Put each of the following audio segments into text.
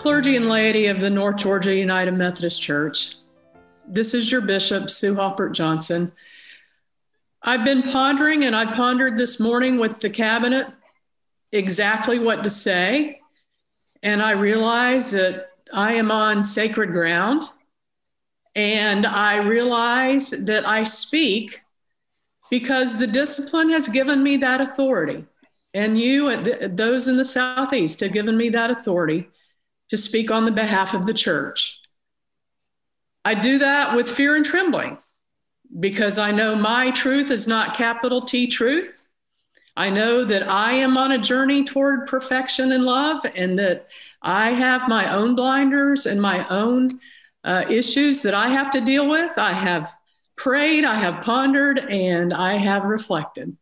clergy and laity of the North Georgia United Methodist Church. This is your Bishop, Sue Haupert Johnson. I've been pondering and I pondered this morning with the cabinet exactly what to say. And I realize that I am on sacred ground. And I realize that I speak because the discipline has given me that authority. And you, those in the Southeast, have given me that authority to speak on the behalf of the church. I do that with fear and trembling because I know my truth is not capital T truth. I know that I am on a journey toward perfection and love, and that I have my own blinders and my own uh, issues that I have to deal with. I have prayed, I have pondered, and I have reflected.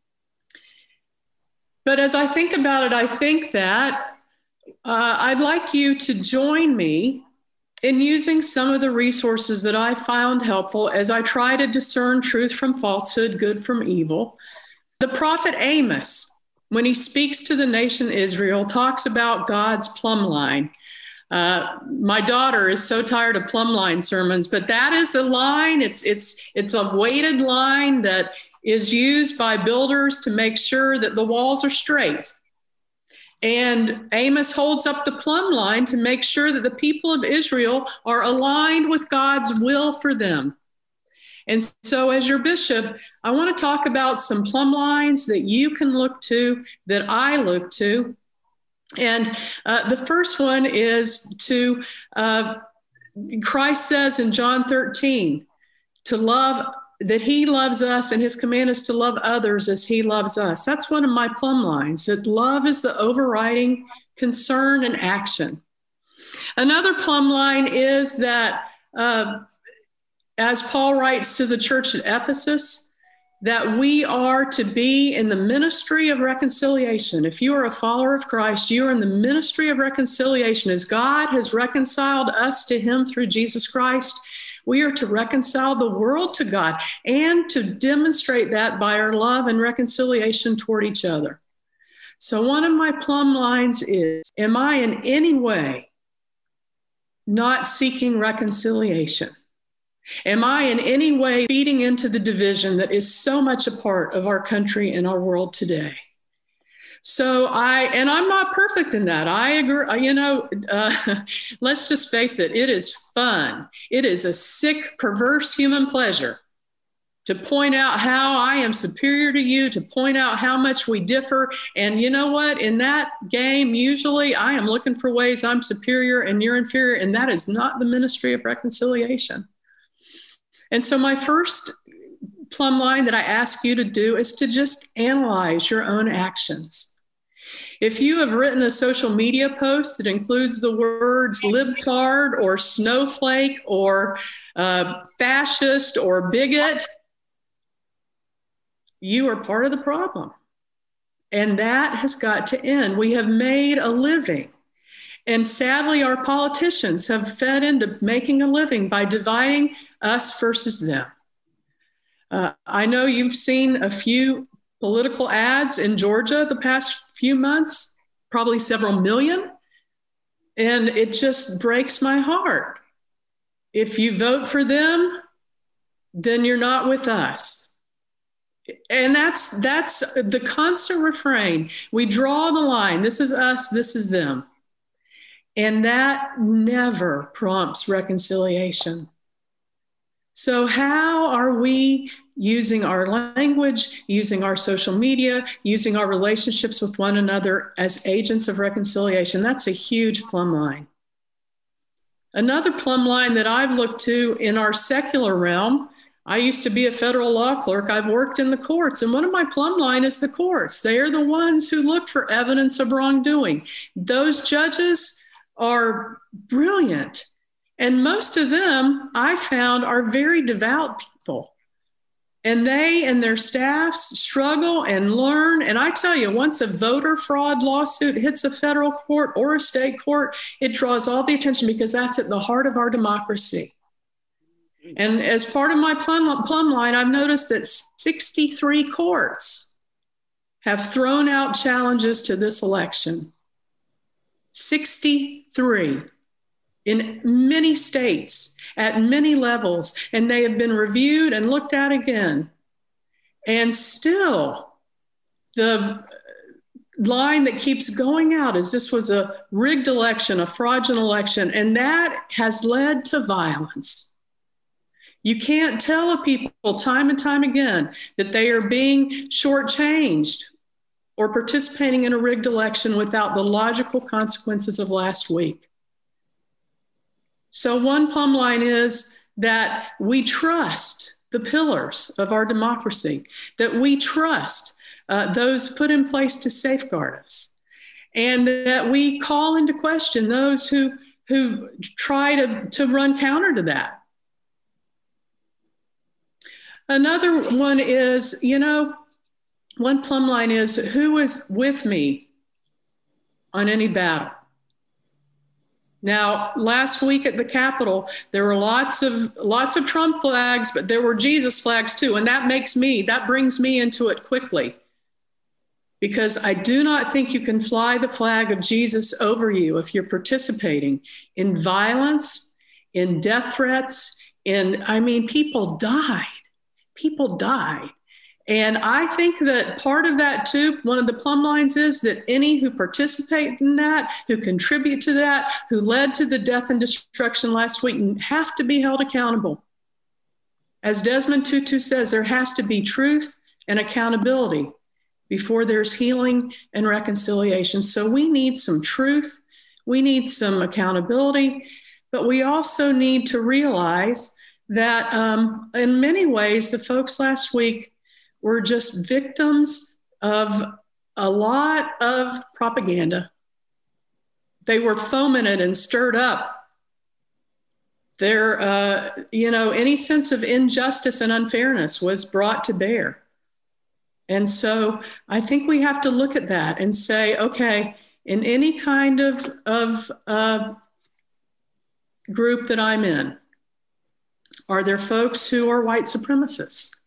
But as I think about it, I think that uh, I'd like you to join me in using some of the resources that I found helpful as I try to discern truth from falsehood, good from evil. The prophet Amos, when he speaks to the nation Israel, talks about God's plumb line. Uh, my daughter is so tired of plumb line sermons, but that is a line. It's it's it's a weighted line that is used by builders to make sure that the walls are straight. And Amos holds up the plumb line to make sure that the people of Israel are aligned with God's will for them. And so, as your bishop, I want to talk about some plumb lines that you can look to, that I look to. And uh, the first one is to, uh, Christ says in John 13, to love that he loves us and his command is to love others as he loves us. That's one of my plumb lines that love is the overriding concern and action. Another plumb line is that, uh, as Paul writes to the church at Ephesus, that we are to be in the ministry of reconciliation. If you are a follower of Christ, you are in the ministry of reconciliation. As God has reconciled us to him through Jesus Christ, we are to reconcile the world to God and to demonstrate that by our love and reconciliation toward each other. So, one of my plumb lines is Am I in any way not seeking reconciliation? Am I in any way feeding into the division that is so much a part of our country and our world today? So I, and I'm not perfect in that. I agree. You know, uh, let's just face it, it is fun. It is a sick, perverse human pleasure to point out how I am superior to you, to point out how much we differ. And you know what? In that game, usually I am looking for ways I'm superior and you're inferior. And that is not the ministry of reconciliation. And so, my first plumb line that I ask you to do is to just analyze your own actions. If you have written a social media post that includes the words libtard or snowflake or uh, fascist or bigot, you are part of the problem. And that has got to end. We have made a living. And sadly, our politicians have fed into making a living by dividing us versus them. Uh, I know you've seen a few political ads in Georgia the past few months, probably several million. And it just breaks my heart. If you vote for them, then you're not with us. And that's that's the constant refrain. We draw the line. This is us, this is them. And that never prompts reconciliation. So, how are we using our language, using our social media, using our relationships with one another as agents of reconciliation? That's a huge plumb line. Another plumb line that I've looked to in our secular realm I used to be a federal law clerk. I've worked in the courts, and one of my plumb line is the courts. They are the ones who look for evidence of wrongdoing. Those judges are brilliant. And most of them I found are very devout people. And they and their staffs struggle and learn. And I tell you, once a voter fraud lawsuit hits a federal court or a state court, it draws all the attention because that's at the heart of our democracy. And as part of my plumb, line, I've noticed that 63 courts have thrown out challenges to this election. 63. In many states at many levels, and they have been reviewed and looked at again. And still, the line that keeps going out is this was a rigged election, a fraudulent election, and that has led to violence. You can't tell people time and time again that they are being shortchanged or participating in a rigged election without the logical consequences of last week. So, one plumb line is that we trust the pillars of our democracy, that we trust uh, those put in place to safeguard us, and that we call into question those who, who try to, to run counter to that. Another one is, you know, one plumb line is who is with me on any battle? Now, last week at the Capitol, there were lots of lots of Trump flags, but there were Jesus flags too, and that makes me that brings me into it quickly. Because I do not think you can fly the flag of Jesus over you if you're participating in violence, in death threats, in I mean people died. People died and I think that part of that too, one of the plumb lines is that any who participate in that, who contribute to that, who led to the death and destruction last week, have to be held accountable. As Desmond Tutu says, there has to be truth and accountability before there's healing and reconciliation. So we need some truth, we need some accountability, but we also need to realize that um, in many ways, the folks last week were just victims of a lot of propaganda. They were fomented and stirred up. Their, uh, you know, any sense of injustice and unfairness was brought to bear. And so I think we have to look at that and say, okay, in any kind of, of uh, group that I'm in, are there folks who are white supremacists?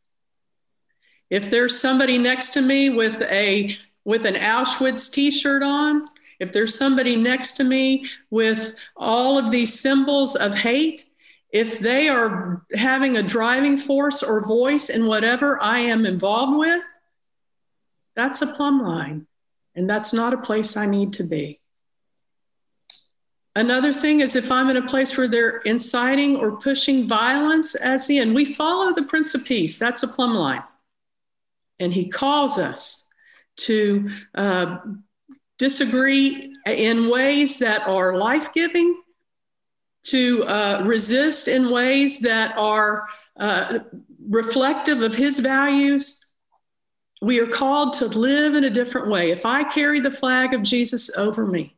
If there's somebody next to me with a with an Auschwitz t-shirt on, if there's somebody next to me with all of these symbols of hate, if they are having a driving force or voice in whatever I am involved with, that's a plumb line. And that's not a place I need to be. Another thing is if I'm in a place where they're inciting or pushing violence as the end, we follow the Prince of Peace. That's a plumb line. And he calls us to uh, disagree in ways that are life giving, to uh, resist in ways that are uh, reflective of his values. We are called to live in a different way. If I carry the flag of Jesus over me,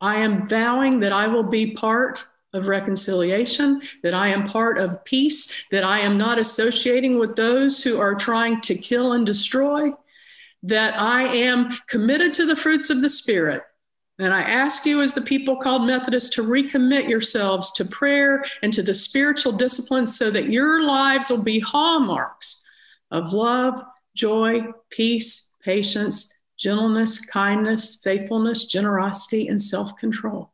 I am vowing that I will be part of reconciliation, that I am part of peace, that I am not associating with those who are trying to kill and destroy, that I am committed to the fruits of the Spirit. And I ask you, as the people called Methodists, to recommit yourselves to prayer and to the spiritual disciplines so that your lives will be hallmarks of love, joy, peace, patience, gentleness, kindness, faithfulness, generosity, and self control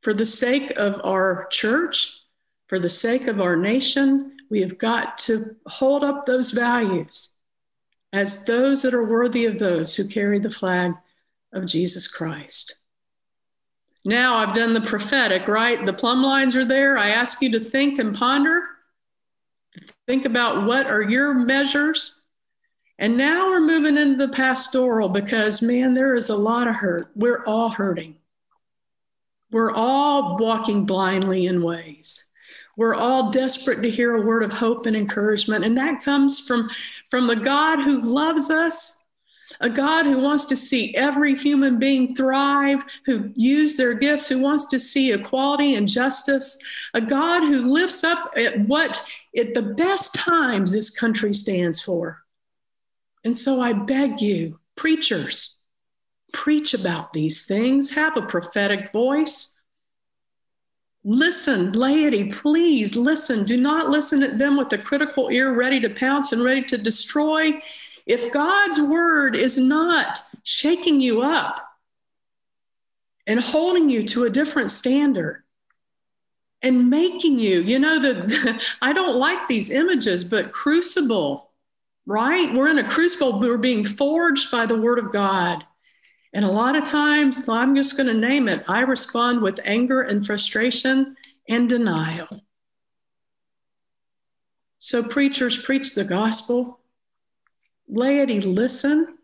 for the sake of our church, for the sake of our nation, we have got to hold up those values as those that are worthy of those who carry the flag of Jesus Christ. Now I've done the prophetic, right? The plumb lines are there. I ask you to think and ponder. Think about what are your measures. And now we're moving into the pastoral because, man, there is a lot of hurt. We're all hurting. We're all walking blindly in ways. We're all desperate to hear a word of hope and encouragement. And that comes from, from the God who loves us, a God who wants to see every human being thrive, who use their gifts, who wants to see equality and justice, a God who lifts up at what at the best times this country stands for. And so I beg you, preachers, preach about these things, have a prophetic voice. Listen, laity, please listen. Do not listen to them with a critical ear ready to pounce and ready to destroy. If God's word is not shaking you up, and holding you to a different standard and making you, you know, the, I don't like these images, but crucible, right? We're in a crucible, we're being forged by the word of God. And a lot of times, I'm just going to name it, I respond with anger and frustration and denial. So, preachers preach the gospel, laity listen,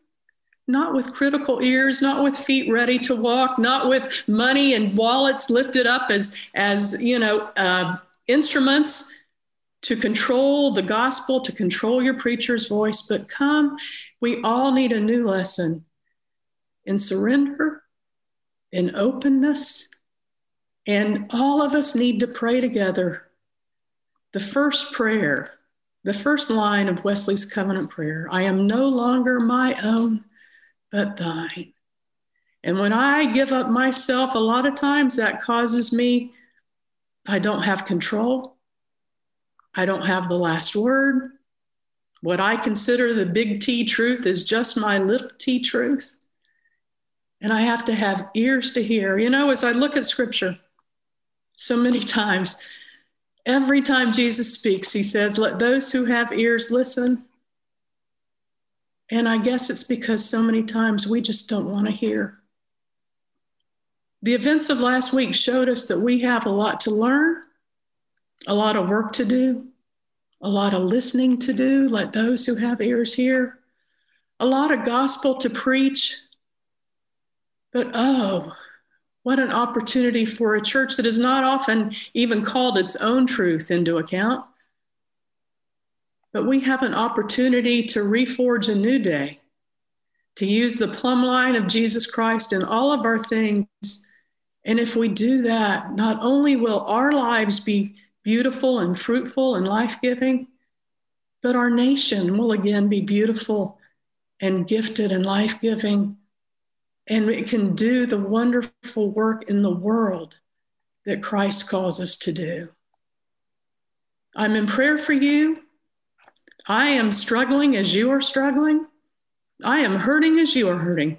not with critical ears, not with feet ready to walk, not with money and wallets lifted up as, as you know, uh, instruments to control the gospel, to control your preacher's voice, but come, we all need a new lesson in surrender, in openness, and all of us need to pray together. The first prayer, the first line of Wesley's covenant prayer I am no longer my own, but thine. And when I give up myself, a lot of times that causes me, I don't have control. I don't have the last word. What I consider the big T truth is just my little t truth. And I have to have ears to hear. You know, as I look at scripture, so many times, every time Jesus speaks, he says, Let those who have ears listen. And I guess it's because so many times we just don't want to hear. The events of last week showed us that we have a lot to learn, a lot of work to do, a lot of listening to do. Let those who have ears hear, a lot of gospel to preach. But oh, what an opportunity for a church that is not often even called its own truth into account but we have an opportunity to reforge a new day, to use the plumb line of Jesus Christ in all of our things. And if we do that, not only will our lives be beautiful and fruitful and life giving, but our nation will again be beautiful and gifted and life giving. And it can do the wonderful work in the world that Christ calls us to do. I'm in prayer for you. I am struggling as you are struggling. I am hurting as you are hurting.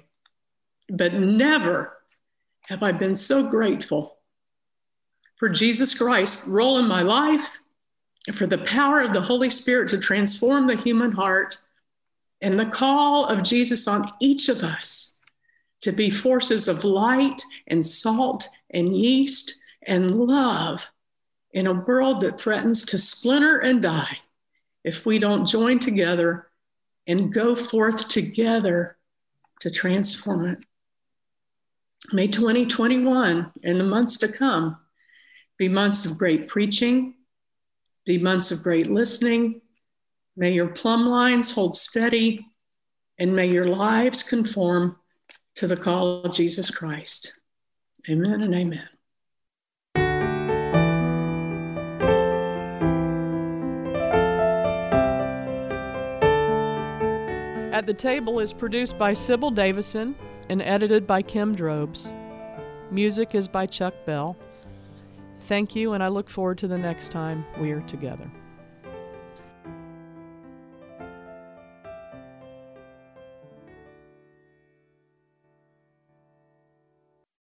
But never have I been so grateful for Jesus Christ role in my life, for the power of the Holy Spirit to transform the human heart, and the call of Jesus on each of us to be forces of light and salt and yeast and love in a world that threatens to splinter and die if we don't join together and go forth together to transform it. May 2021 and the months to come be months of great preaching, be months of great listening. May your plumb lines hold steady, and may your lives conform to the call of Jesus Christ. Amen and amen. At the Table is produced by Sybil Davidson and edited by Kim Drobes. Music is by Chuck Bell. Thank you, and I look forward to the next time we are together.